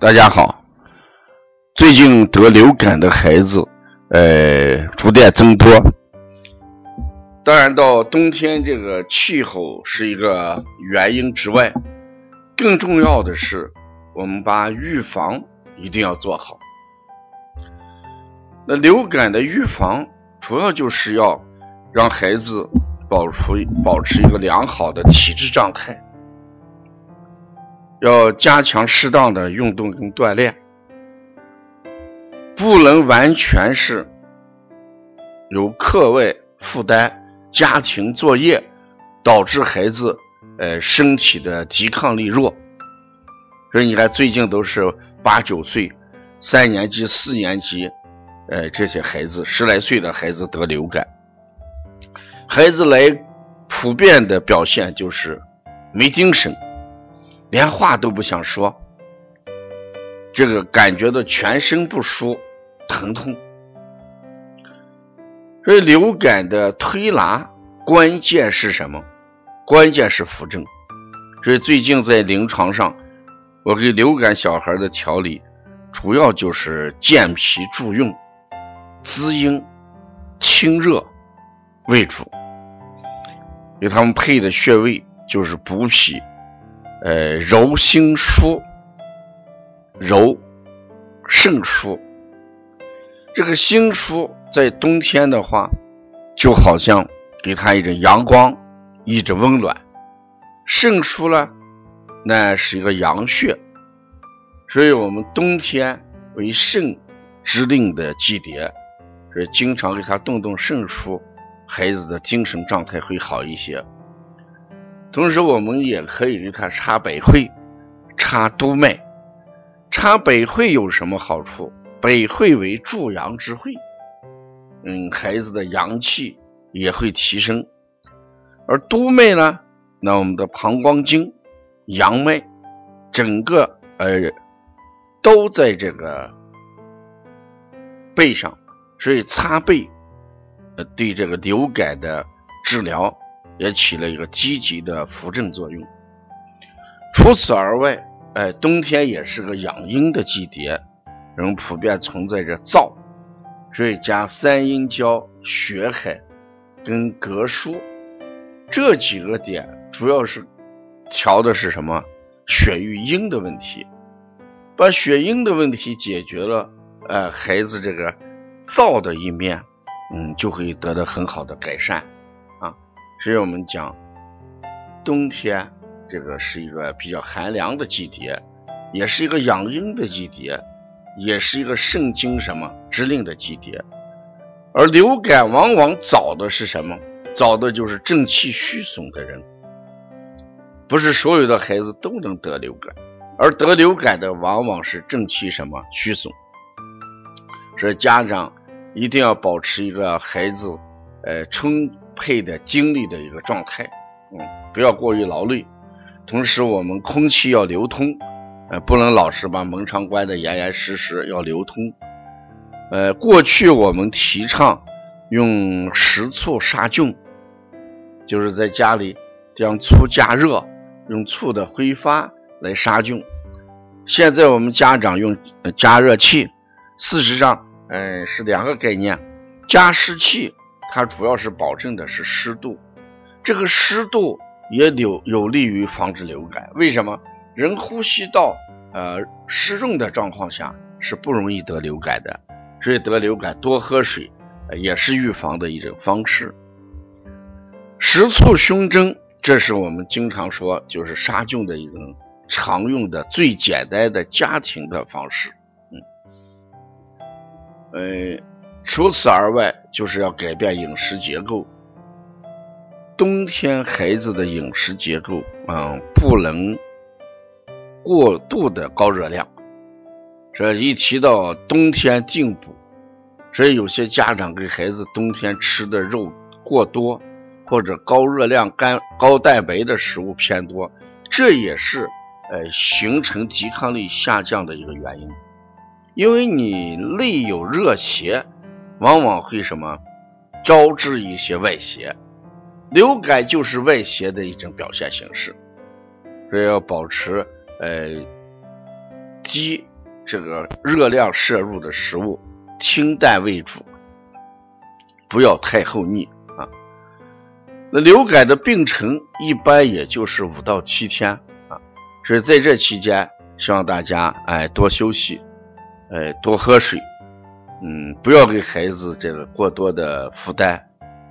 大家好。最近得流感的孩子，呃，逐渐增多。当然，到冬天这个气候是一个原因之外，更重要的是，我们把预防一定要做好。那流感的预防，主要就是要让孩子保持保持一个良好的体质状态。要加强适当的运动跟锻炼，不能完全是由课外负担、家庭作业导致孩子呃身体的抵抗力弱。所以你看，最近都是八九岁、三年级、四年级，呃这些孩子十来岁的孩子得流感，孩子来普遍的表现就是没精神。连话都不想说，这个感觉到全身不舒、疼痛。所以流感的推拿关键是什么？关键是扶正。所以最近在临床上，我给流感小孩的调理，主要就是健脾助运、滋阴、清热为主，给他们配的穴位就是补脾。呃，揉心腧，揉肾腧。这个心腧在冬天的话，就好像给他一种阳光，一种温暖。肾腧呢，那是一个阳穴，所以我们冬天为肾之令的季节，所以经常给他动动肾腧，孩子的精神状态会好一些。同时，我们也可以给他插百会、插督脉。插百会有什么好处？百会为助阳之会，嗯，孩子的阳气也会提升。而督脉呢，那我们的膀胱经、阳脉，整个呃都在这个背上，所以擦背呃对这个流感的治疗。也起了一个积极的扶正作用。除此而外，哎，冬天也是个养阴的季节，人普遍存在着燥，所以加三阴交、血海跟膈腧这几个点，主要是调的是什么？血与阴的问题。把血阴的问题解决了，呃，孩子这个燥的一面，嗯，就会得到很好的改善。所以我们讲，冬天这个是一个比较寒凉的季节，也是一个养阴的季节，也是一个肾经什么之令的季节。而流感往往早的是什么？早的就是正气虚损的人。不是所有的孩子都能得流感，而得流感的往往是正气什么虚损。所以家长一定要保持一个孩子，呃，充。配的精力的一个状态，嗯，不要过于劳累。同时，我们空气要流通，呃，不能老是把门窗关得严严实实，要流通。呃，过去我们提倡用食醋杀菌，就是在家里将醋加热，用醋的挥发来杀菌。现在我们家长用加热器，事实上，呃，是两个概念，加湿器。它主要是保证的是湿度，这个湿度也有有利于防止流感。为什么？人呼吸道呃湿润的状况下是不容易得流感的，所以得流感多喝水也是预防的一种方式。食醋熏蒸，这是我们经常说就是杀菌的一种常用的最简单的家庭的方式。嗯，呃。除此而外，就是要改变饮食结构。冬天孩子的饮食结构，嗯，不能过度的高热量。这一提到冬天进补，所以有些家长给孩子冬天吃的肉过多，或者高热量、干高蛋白的食物偏多，这也是呃形成抵抗力下降的一个原因。因为你内有热邪。往往会什么？招致一些外邪，流感就是外邪的一种表现形式，所以要保持呃鸡这个热量摄入的食物清淡为主，不要太厚腻啊。那流感的病程一般也就是五到七天啊，所以在这期间，希望大家哎多休息，哎多喝水，嗯，不要给孩子这个过多的负担，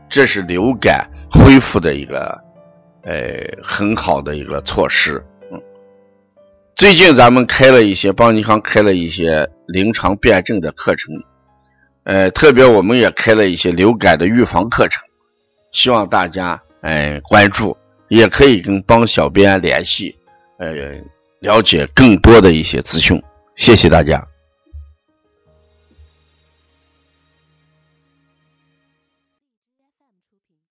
这是流感恢复的一个呃很好的一个措施。嗯最近咱们开了一些邦尼康开了一些临床辩证的课程，呃，特别我们也开了一些流感的预防课程，希望大家哎关注，也可以跟帮小编联系，呃，了解更多的一些资讯。谢谢大家。